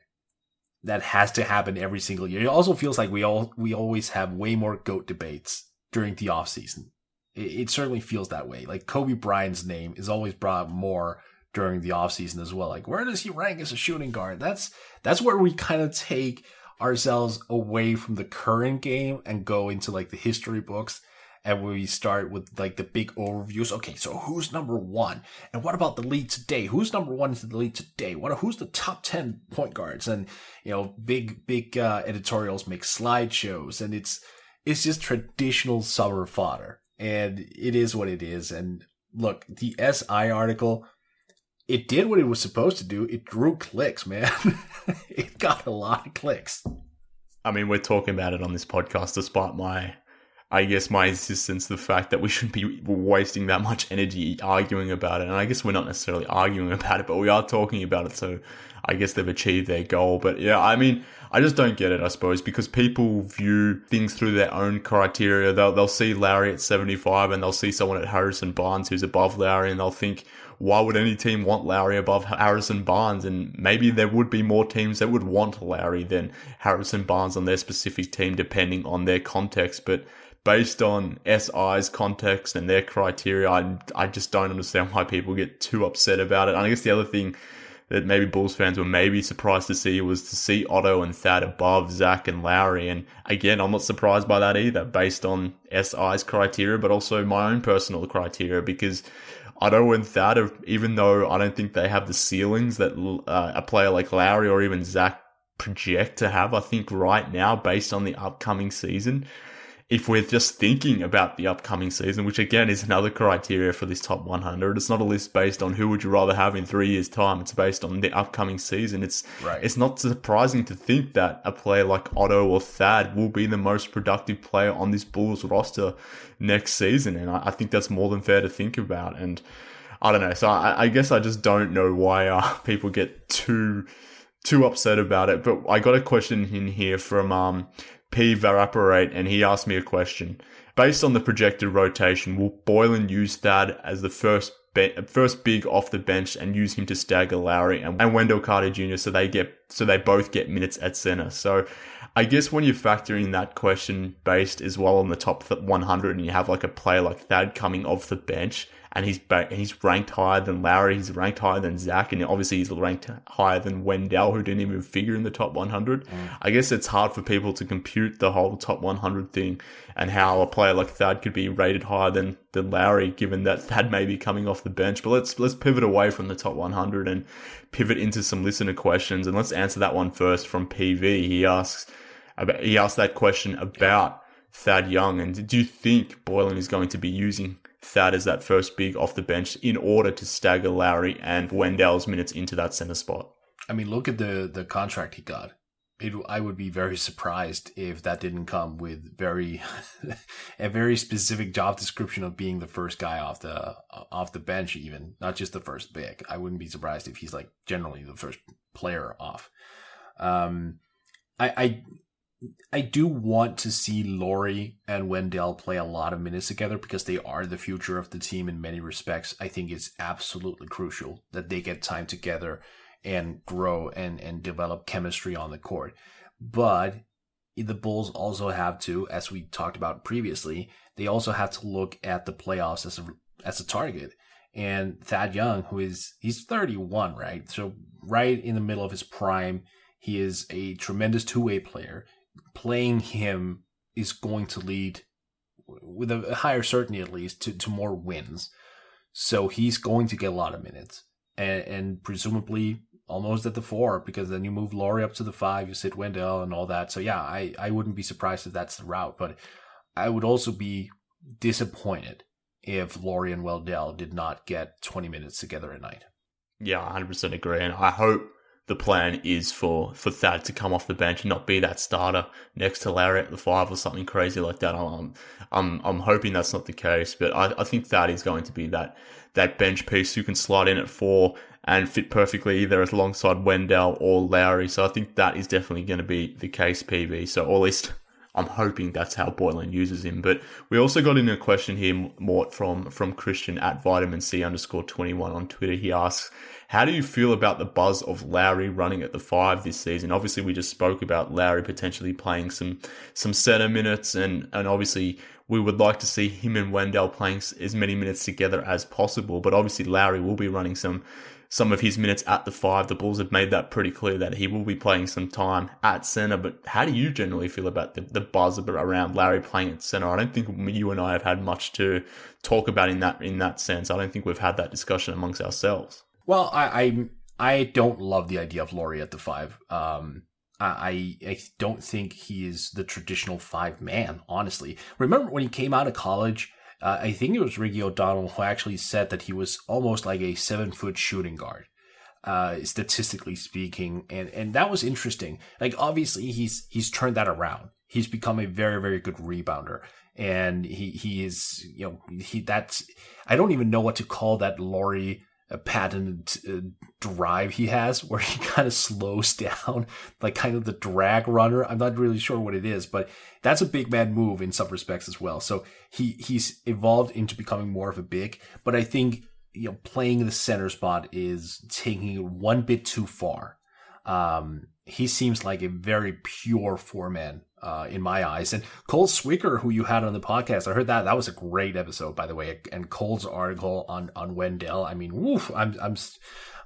that has to happen every single year. It also feels like we all we always have way more goat debates during the off season. It, it certainly feels that way. Like Kobe Bryant's name is always brought more during the offseason as well. Like where does he rank as a shooting guard? That's that's where we kind of take ourselves away from the current game and go into like the history books and we start with like the big overviews. Okay, so who's number one? And what about the lead today? Who's number one in the lead today? What who's the top ten point guards? And you know, big big uh, editorials make slideshows, and it's it's just traditional summer fodder, and it is what it is. And look, the SI article it did what it was supposed to do. It drew clicks, man. [laughs] it got a lot of clicks. I mean, we're talking about it on this podcast, despite my, I guess, my insistence, the fact that we shouldn't be wasting that much energy arguing about it. And I guess we're not necessarily arguing about it, but we are talking about it. So I guess they've achieved their goal. But yeah, I mean, I just don't get it, I suppose, because people view things through their own criteria. They'll, they'll see Lauri at 75 and they'll see someone at Harrison Barnes who's above Lauri and they'll think, why would any team want Lauri above Harrison Barnes? And maybe there would be more teams that would want Lauri than Harrison Barnes on their specific team, depending on their context. But based on SI's context and their criteria, I, I just don't understand why people get too upset about it. And I guess the other thing that maybe Bulls fans were maybe surprised to see was to see Otto and Thad above Zach and Lauri. And again, I'm not surprised by that either, based on SI's criteria, but also my own personal criteria, because Otto and Thad, even though I don't think they have the ceilings that uh, a player like Lauri or even Zach project to have, I think right now, based on the upcoming season, if we're just thinking about the upcoming season, which again is another criteria for this top 100, it's not a list based on who would you rather have in three years' time. It's based on the upcoming season. It's right. it's not surprising to think that a player like Otto or Thad will be the most productive player on this Bulls roster next season, and I, I think that's more than fair to think about. And I don't know, so I, I guess I just don't know why uh, [laughs] people get too too upset about it. But I got a question in here from um, P. Varaparate, and he asked me a question. Based on the projected rotation, will Boylen use Thad as the first be- first big off the bench and use him to stagger Lauri and, and Wendell Carter Jr. so they get so they both get minutes at center. So I guess when you factor in that question based as well on the top 100 and you have like a player like Thad coming off the bench and he's he's ranked higher than Lauri, he's ranked higher than Zach, and obviously he's ranked higher than Wendell, who didn't even figure in the top 100. Mm. I guess it's hard for people to compute the whole top 100 thing and how a player like Thad could be rated higher than than Lauri, given that Thad may be coming off the bench. But let's let's pivot away from the top 100 and pivot into some listener questions, and let's answer that one first from PV. He asks about he asked that question about. Thad Young, and do you think Boylen is going to be using Thad as that first big off the bench in order to stagger Lauri and Wendell's minutes into that center spot. I mean, look at the the contract he got. It, I would be very surprised if that didn't come with very [laughs] a very specific job description of being the first guy off the off the bench, even not just the first big. I wouldn't be surprised if he's like generally the first player off. Um, I, I I do want to see Lauri and Wendell play a lot of minutes together because they are the future of the team in many respects. I think it's absolutely crucial that they get time together and grow and, and develop chemistry on the court. But the Bulls also have to, as we talked about previously, they also have to look at the playoffs as a, as a target. And Thad Young, who is, he's 31, right? So right in the middle of his prime, he is a tremendous two-way player playing him is going to lead with a higher certainty at least to, to more wins. So he's going to get a lot of minutes and, and presumably almost at the four because then you move Lauri up to the five, you sit Wendell and all that. So yeah, I, I wouldn't be surprised if that's the route, but I would also be disappointed if Lauri and Wendell did not get 20 minutes together at night. Yeah, 100% agree. And I hope the plan is for, for Thad to come off the bench and not be that starter next to Larry at the five or something crazy like that. I'm, I'm, I'm hoping that's not the case, but I, I think Thad is going to be that, that bench piece who can slide in at four and fit perfectly either alongside Wendell or Lauri. So I think that is definitely going to be the case, PV. So, at least I'm hoping that's how Boylen uses him. But we also got in a question here, Mort, from, from Christian at vitamin C underscore 21 on Twitter. He asks, how do you feel about the buzz of Lauri running at the five this season? Obviously, we just spoke about Lauri potentially playing some some center minutes, and and obviously we would like to see him and Wendell playing as many minutes together as possible. But obviously, Lauri will be running some some of his minutes at the five. The Bulls have made that pretty clear that he will be playing some time at center. But how do you generally feel about the, the buzz around Larry playing at center? I don't think you and I have had much to talk about in that in that sense. I don't think we've had that discussion amongst ourselves. Well, I, I I don't love the idea of Lauri at the five. Um, I I don't think he is the traditional five man. Honestly, remember when he came out of college? Uh, I think it was Ricky O'Donnell who actually said that he was almost like a seven foot shooting guard, uh, statistically speaking, and and that was interesting. Like obviously he's he's turned that around. He's become a very very good rebounder, and he he is you know he that's I don't even know what to call that Lauri a patented uh, drive he has where he [laughs] kind of slows down, like kind of the drag runner. I'm not really sure what it is, but that's a big man move in some respects as well. So he he's evolved into becoming more of a big, but I think you know playing the center spot is taking it one bit too far. Um, he seems like a very pure four man uh, in my eyes. And Cole Zwicker, who you had on the podcast, I heard that that was a great episode, by the way. And Cole's article on on Wendell, I mean, woof, I'm I'm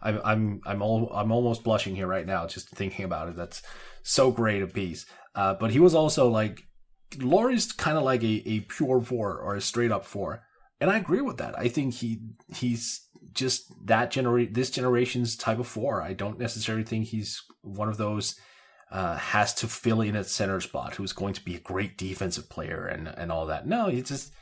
I'm I'm I'm, all, I'm almost blushing here right now just thinking about it. That's so great a piece. Uh, but he was also like, Lauri's kind of like a, a pure four or a straight up four, and I agree with that. I think he he's just that generate this generation's type of four. I don't necessarily think he's one of those uh, has to fill in at center spot, who's going to be a great defensive player and, and all that. No, you just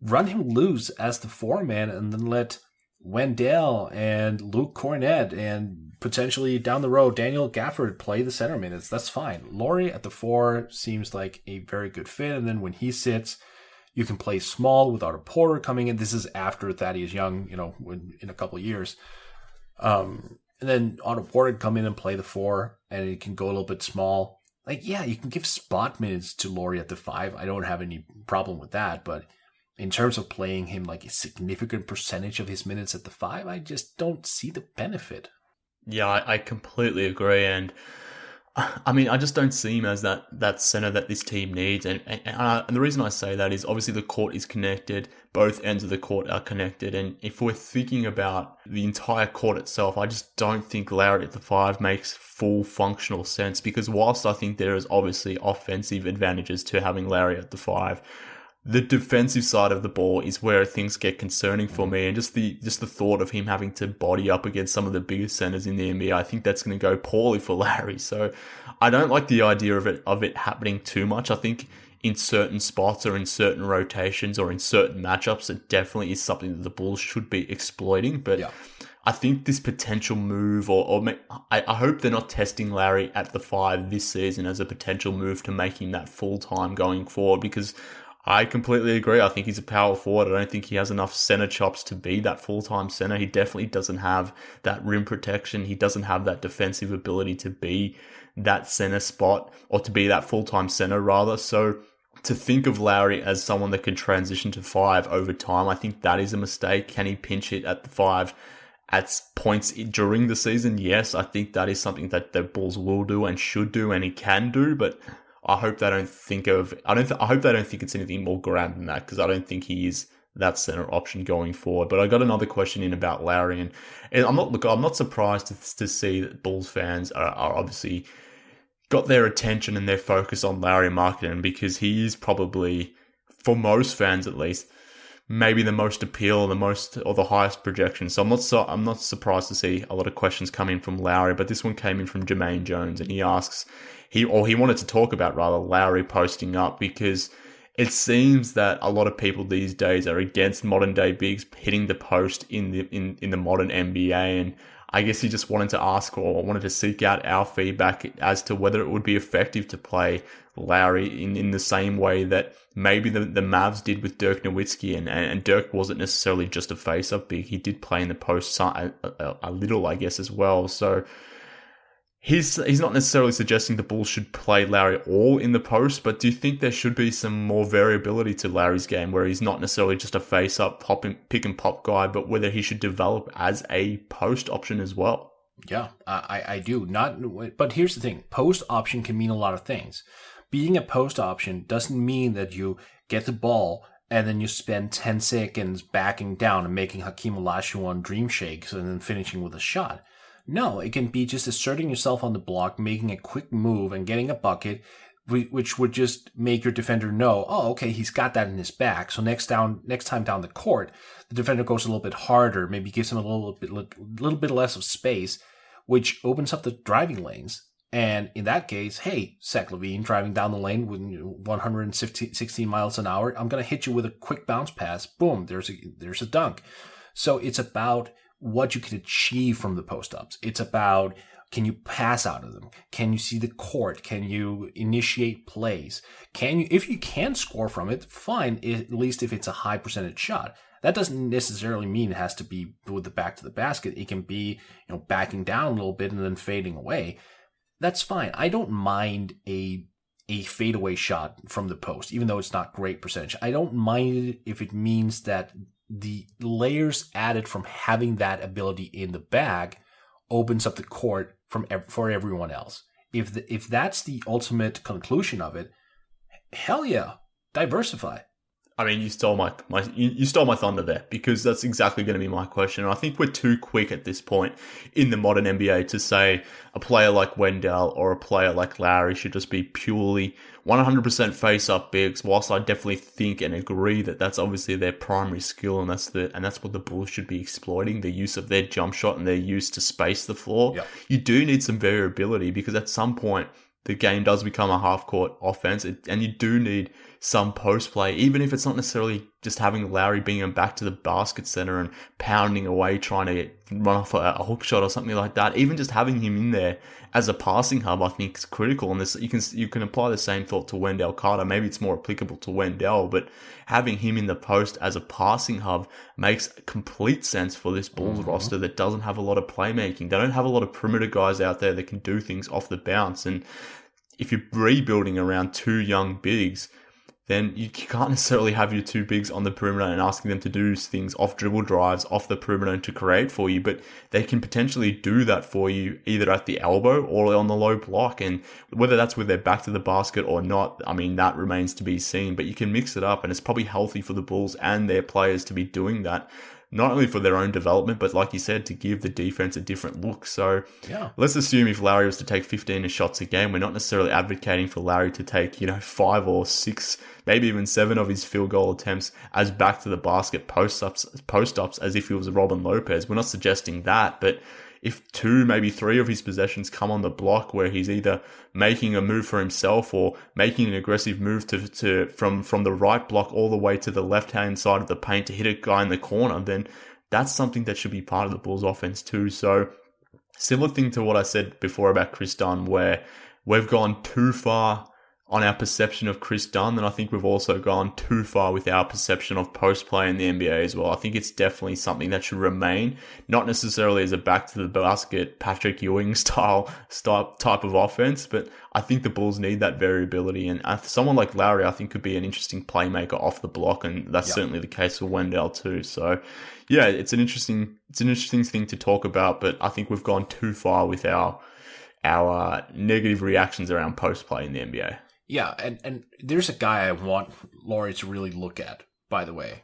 run him loose as the four man and then let Wendell and Luke Kornet and potentially down the road Daniel Gafford play the center minutes. That's fine. Lauri at the four seems like a very good fit. And then when he sits, you can play small without a Porter coming in. This is after Thaddeus Young, you know, in a couple years. Um, and then Otto Porter come in and play the four, and it can go a little bit small. Like, yeah, you can give spot minutes to Lauri at the five. I don't have any problem with that, but in terms of playing him like a significant percentage of his minutes at the five, I just don't see the benefit. Yeah, I completely agree. And [laughs] I mean, I just don't see him as that that center that this team needs, and and, uh, and, the reason I say that is obviously the court is connected. Both ends of the court are connected, and if we're thinking about the entire court itself, I just don't think Lauri at the five makes full functional sense. Because whilst I think there is obviously offensive advantages to having Lauri at the five, the defensive side of the ball is where things get concerning for me, and just the just the thought of him having to body up against some of the biggest centers in the NBA, I think that's going to go poorly for [laughs] Larry. So I don't like the idea of it of it happening too much. I think in certain spots or in certain rotations or in certain matchups, it definitely is something that the Bulls should be exploiting. But yeah. I think this potential move, or, or I, I, hope they're not testing Larry at the five this season as a potential move to making that full time going forward because I completely agree. I think he's a power forward. I don't think he has enough center chops to be that full time center. He definitely doesn't have that rim protection. He doesn't have that defensive ability to be that center spot or to be that full time center rather. So to think of Lauri as someone that can transition to five over time, I think that is a mistake. Can he pinch it at the five? At points during the season, yes, I think that is something that the Bulls will do and should do, and he can do. But I hope they don't think of. I don't. Th- I hope they don't think it's anything more grand than that because I don't think he is that center option going forward. But I got another question in about Lauri, and, and I'm not look. I'm not surprised to, to see that Bulls fans are, are obviously got their attention and their focus on Lauri Markkanen because he is probably, for most fans at least, maybe the most appeal, the most or the highest projection. So I'm not so I'm not surprised to see a lot of questions coming in from Lauri, but this one came in from Jermaine Jones, and he asks he or he wanted to talk about rather Lauri posting up because it seems that a lot of people these days are against modern day bigs hitting the post in the in, in the modern NBA and I guess he just wanted to ask or wanted to seek out our feedback as to whether it would be effective to play Lauri in, in the same way that maybe the, the Mavs did with Dirk Nowitzki. And, and Dirk wasn't necessarily just a face up big. He did play in the post a, a, a little, I guess, as well. So he's he's not necessarily suggesting the Bulls should play Lauri all in the post, but do you think there should be some more variability to Lauri's game where he's not necessarily just a face up pop and pick and pop guy, but whether he should develop as a post option as well? Yeah, I I do not. But here's the thing: post option can mean a lot of things. Being a post option doesn't mean that you get the ball and then you spend 10 seconds backing down and making Hakeem Olajuwon dream shakes and then finishing with a shot no, it can be just asserting yourself on the block, making a quick move, and getting a bucket, which would just make your defender know, oh, okay, he's got that in his back. So next down, next time down the court, the defender goes a little bit harder, maybe gives him a little bit, little bit less of space, which opens up the driving lanes. And in that case, hey, Zach LaVine driving down the lane with 116 miles an hour, I'm gonna hit you with a quick bounce pass. Boom, there's a there's a dunk. So it's about what you can achieve from the post ups. It's about can you pass out of them? Can you see the court? Can you initiate plays? Can you, if you can score from it, fine, at least if it's a high percentage shot. That doesn't necessarily mean it has to be with the back to the basket. It can be, you know, backing down a little bit and then fading away. That's fine. I don't mind a a fadeaway shot from the post, even though it's not great percentage. I don't mind it if it means that the layers added from having that ability in the bag opens up the court from for everyone else. If the, if that's the ultimate conclusion of it, hell yeah, diversify. I mean, you stole my, my you, stole my thunder there because that's exactly going to be my question. I think we're too quick at this point in the modern NBA to say a player like Wendell or a player like Lauri should just be purely 100% face up bigs. Whilst I definitely think and agree that that's obviously their primary skill and that's the and that's what the Bulls should be exploiting the use of their jump shot and their use to space the floor. Yep. You do need some variability because at some point the game does become a half court offense, and you do need some post play, even if it's not necessarily just having Lauri being him back to the basket center and pounding away, trying to run off a, a, hook shot or something like that. Even just having him in there as a passing hub, I think is critical. And this you can you can apply the same thought to Wendell Carter. Maybe it's more applicable to Wendell, but having him in the post as a passing hub makes complete sense for this Bulls mm-hmm. roster that doesn't have a lot of playmaking. They don't have a lot of perimeter guys out there that can do things off the bounce. And if you're rebuilding around two young bigs, then you can't [laughs] necessarily have your two bigs on the perimeter and asking them to do things off dribble drives off the perimeter to create for you. But they can potentially do that for you either at the elbow or on the low block. And whether that's with their back to the basket or not, I mean, that remains to be seen. But you can mix it up and it's probably healthy for the Bulls and their players to be doing that not only for their own development, but like you said, to give the defense a different look. So yeah. let's assume if Larry was to take 15 shots a game, we're not necessarily advocating for Larry to take, you know, five or six, maybe even seven of his field goal attempts as back to the basket post ups, post ups as if he was a Robin Lopez. We're not suggesting that, but if two, maybe three of his possessions come on the block where he's either making a move for himself or making an aggressive move to, to from from the right block all the way to the left hand side of the paint to hit a guy in the corner, then that's something that should be part of the Bulls offense too. So similar thing to what I said before about Kris Dunn, where we've gone too far on our perception of Kris Dunn, then I think we've also gone too far with our perception of post play in the NBA as well. I think it's definitely something that should remain, not necessarily as a back to the basket Patrick Ewing [laughs] style, type of offense, but I think the Bulls need that variability. And uh, someone like Lauri, I think, could be an interesting playmaker off the block, and that's yep. certainly the case for Wendell too. So, yeah, it's an interesting, it's an interesting thing to talk about, but I think we've gone too far with our our uh, negative reactions around post play in the NBA. Yeah, and, and there's a guy I want Lauri to really look at, by the way.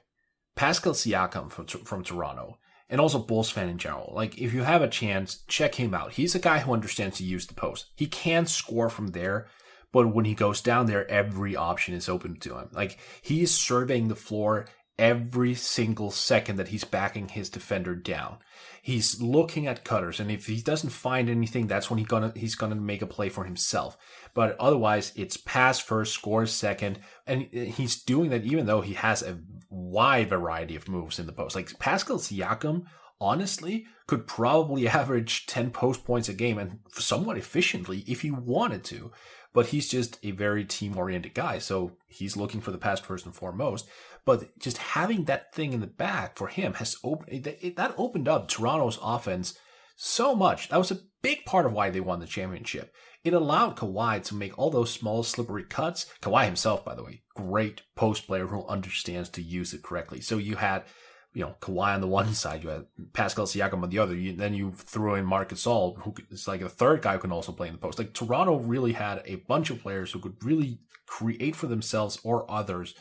Pascal Siakam from, from Toronto, and also Bulls fan in general. Like, if you have a chance, check him out. He's a guy who understands to use the post. He can score from there, but when he goes down there, every option is open to him. Like, he is surveying the floor every single second that he's backing his defender down. He's looking at cutters, and if he doesn't find anything, that's when he gonna he's gonna make a play for himself. But otherwise, it's pass first, score second, and he's doing that even though he has a wide variety of moves in the post. Like Pascal Siakam, honestly, could probably [laughs] average ten post points a game and somewhat efficiently if he wanted to. But he's just a very team oriented guy, so he's looking for the pass first and foremost. But just having that thing in the back for him has opened that opened up Toronto's offense so much. That was a big part of why they won the championship. It allowed Kawhi to make all those small slippery cuts. Kawhi himself, by the way, great post player who understands to use it correctly. So you had, you know, Kawhi on the one [laughs] side, you had Pascal Siakam on the other. You, then you threw in Marc Gasol, who is like a third guy who can also play in the post. Like Toronto really had a bunch of players who could really create for themselves or others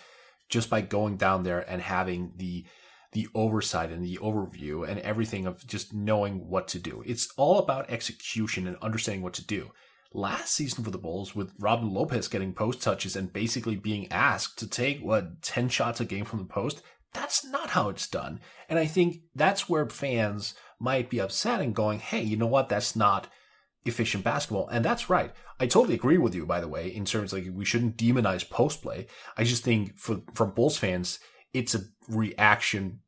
just by going down there and having the the oversight and the overview and everything of just knowing what to do. It's all about execution and understanding what to do. Last season for the Bulls, with Robin Lopez getting post touches and basically being asked to take what 10 shots a game from the post, that's not how it's done. And I think that's where fans might be upset and going, hey, you know what? That's not efficient basketball. And that's right. I totally agree with you, by the way, in terms like we shouldn't demonize post play. I just think for from Bulls fans, it's a reaction,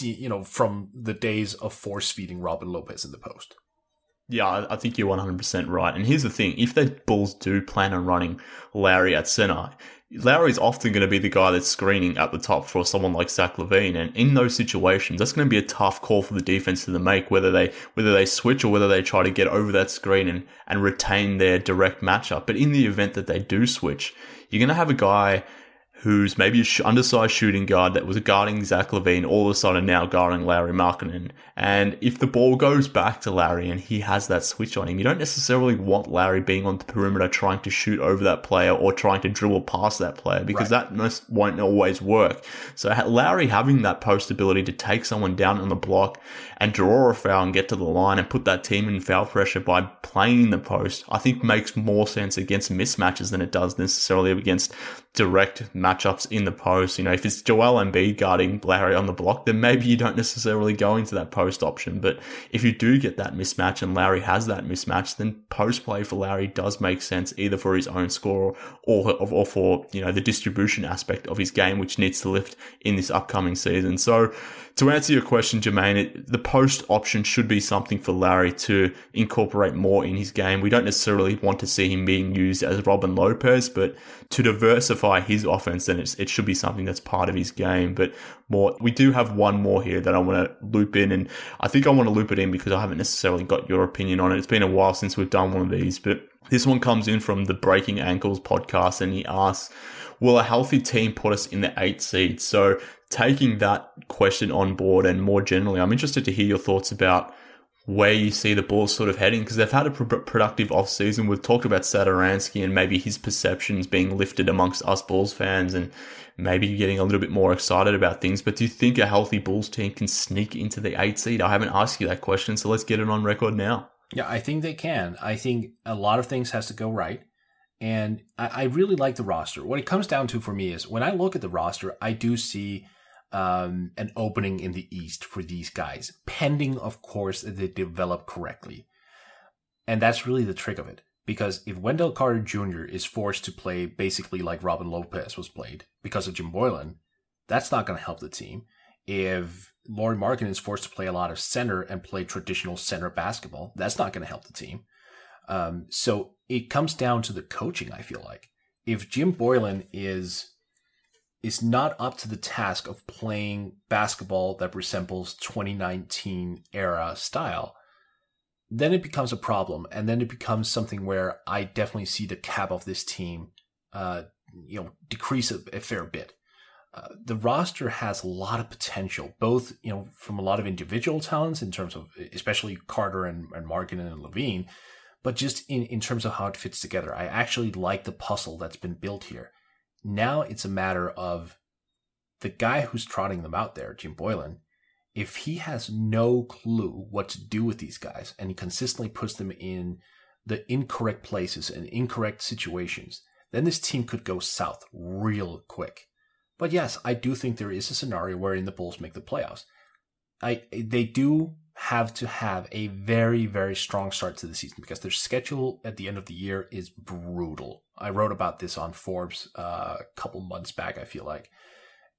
you know, from the days of force feeding Robin Lopez in the post. Yeah, I think you're 100% right. And here's the thing if the Bulls do plan on running Larry at center, Larry's often going to be the guy that's screening at the top for someone like Zach LaVine. and in those situations, that's going to be a tough call for the defense to make, whether they whether they switch or whether they try to get over that screen and and retain their direct matchup. But in the event that they do switch, you're going to have a guy who's maybe an undersized shooting guard that was guarding Zach LaVine, all of a sudden now guarding Larry Markkanen. And if the ball goes back to Larry and he has that switch on him, you don't necessarily want Larry being on the perimeter trying to shoot over that player or trying to dribble past that player because right. that most, won't always work. So Larry having that post ability to take someone down on the block and draw a foul and get to the line and put that team in foul pressure by playing the post, I think makes more sense against mismatches than it does necessarily against direct matchups in the post. You know, if it's Joel Embiid guarding Larry on the block, then maybe you don't necessarily go into that post option. But if you do get that mismatch and Larry has that mismatch, then post play for Larry does make sense either for his own score or, or for, you know, the distribution aspect of his game, which needs to lift in this upcoming season. So to answer your question, Jermaine, it, the post option should be something for Larry to incorporate more in his game. We don't necessarily want to see him being used as Robin Lopez, but to diversify his offense, then it should be something that's part of his game. But more, we do have one more here that I want to loop in, and I think I want to loop it in because I haven't necessarily got your opinion on it. It's been a while since we've done one of these, but this one comes in from the Breaking Ankles podcast, and he asks, will a healthy team put us in the eight seed? So taking that question on board and more generally, I'm interested to hear your thoughts about where you see the Bulls sort of heading because they've had a pr- productive offseason. We've talked about Satoransky and maybe his perceptions being lifted amongst us Bulls fans and maybe getting a little bit more excited about things. But do you think a healthy Bulls team can sneak into the eight seed? I haven't asked you that question, so let's get it on record now. Yeah, I think they can. I think a lot of things has to go right. And I, I really like the roster. What it comes down to for me is when I look at the roster, I do see um, an opening in the East for these guys, pending, of course, that they develop correctly. And that's really the trick of it. Because if Wendell Carter Jr. is forced to play basically like Robin Lopez was played because of Jim Boylen, that's not going to help the team. If Lauri Markkanen is forced to play a lot of center and play traditional center basketball, that's not going to help the team. Um, so it comes down to the coaching, I feel like. If Jim Boylen is is not up to the task of playing basketball that resembles 2019 era style, then it becomes a problem, and then it becomes something where I definitely see the cap of this team, uh, you know, decrease a, a fair bit. Uh, the roster has a lot of potential, both you know from a lot of individual talents in terms of especially Carter and, and Markkanen and LaVine, but just in, in terms of how it fits together. I actually like the puzzle that's been built here. Now it's a matter of the guy who's trotting them out there, Jim Boylen, if he has no clue what to do with these guys and he consistently puts them in the incorrect places and incorrect situations, then this team could go south real quick. But yes, I do think there is a scenario wherein the Bulls make the playoffs. I they do have to have a very very strong start to the season because their schedule at the end of the year is brutal. I wrote about this on Forbes uh, a couple months back. I feel like,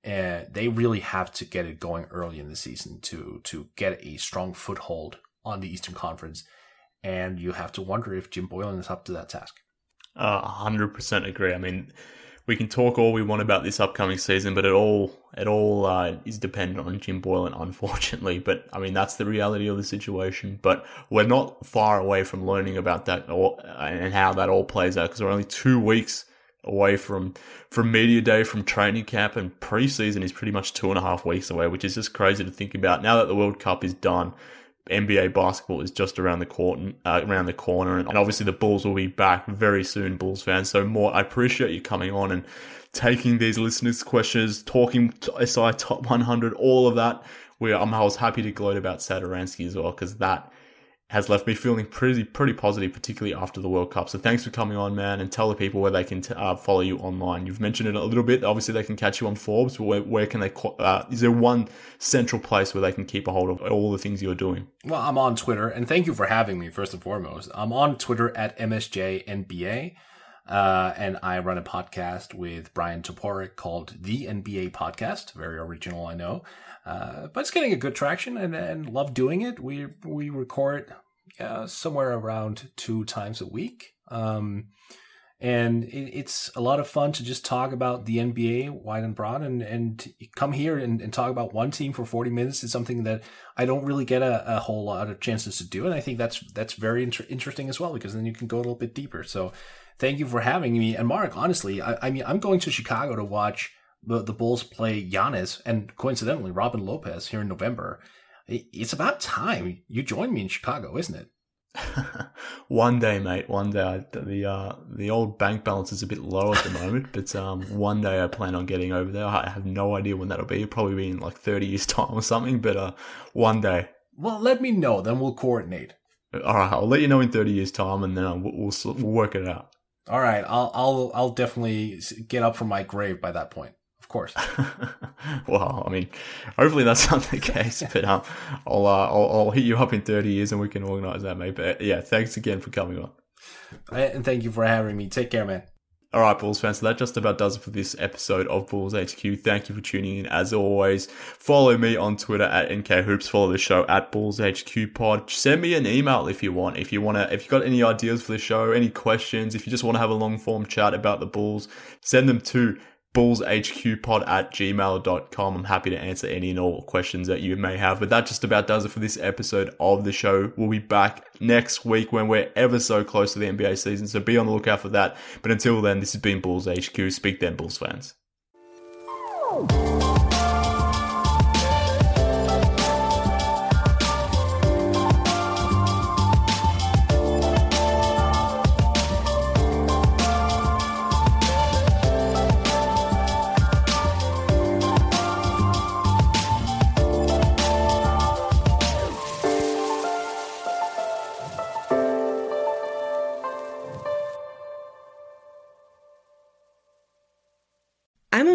and they really have to get it going early in the season to to get a strong foothold on the Eastern Conference. And you have to wonder if Jim Boylen is up to that task. Uh, 100% agree. I mean, we can talk all we want about this upcoming season, but it all it all uh, is dependent on Jim Boylen, [laughs] unfortunately. But I mean, that's the reality of the situation. But we're not far away from learning about that and how that all plays out because we're only two weeks away from from media day, from training camp, and preseason is pretty much two and a half weeks away, which is just crazy to think about. Now that the World Cup is done, NBA basketball is just around the corner, uh, around the corner, and obviously the Bulls will be back very soon, Bulls fans. So, more, I appreciate you coming on and taking these listeners' questions, talking SI top 100, all of that. We, I'm, I was happy to gloat about Satoransky as well because that has left me feeling pretty pretty positive, particularly after the World Cup. So thanks for coming on, man, and tell the people where they can t- uh, follow you online. You've mentioned it a little bit. Obviously, they can catch you on Forbes, but where, where can they? Uh, is there one central place where they can keep a hold of all the things you're doing? Well, I'm on Twitter, and thank you for having me. First and foremost, I'm on Twitter at MSJNBA. Uh, and I run a podcast with Bryan Toporek called The NBA Podcast. Very original, I know. Uh, but it's getting a good traction and, and love doing it. We we record uh, somewhere around two times a week. Um, and it, it's a lot of fun to just talk about the NBA wide and broad and, and come here and, and talk about one team for 40 minutes is something that I don't really get a, a whole lot of chances to do. And I think that's, that's very inter- interesting as well, because then you can go a little bit deeper. So thank you for having me. And Mark, honestly, I, I mean, I'm going to Chicago to watch the, the Bulls play Giannis and coincidentally Robin Lopez here in November it's about time you join me in Chicago, isn't it? [laughs] one day, mate. One day. The uh, the old bank balance is a bit low at the [laughs] moment, but um, one day I plan on getting over there. I have no idea when that'll be. It'll probably be in like thirty years [laughs] time or something. But uh, one day. Well, let me know. Then we'll coordinate. All right, I'll let you know in thirty years time, and then uh, we'll, we'll, we'll work it out. All right, I'll I'll I'll definitely get up from my grave by that point course. [laughs] well, I mean, hopefully that's not the case, but um, I'll, uh, I'll, I'll hit you up in 30 years and we can organize that, mate. But yeah, thanks again for coming on. And thank you for having me. Take care, man. All right, Bulls fans. So that just about does it for this episode of Bulls HQ. Thank you for tuning in. As always, follow me on Twitter at MK Hoops. Follow the show at Bulls HQ Pod. Send me an email if you want. If you want to, if you've got any ideas for the show, any questions, if you just want to have a long form chat about the Bulls, send them to bullshqpod at gmail.com. I'm happy to answer any and all questions that you may have. But that just about does it for this episode of the show. We'll be back next week when we're ever so close to the NBA season. So be on the lookout for that. But until then, this has been Bulls HQ. Speak then, Bulls fans.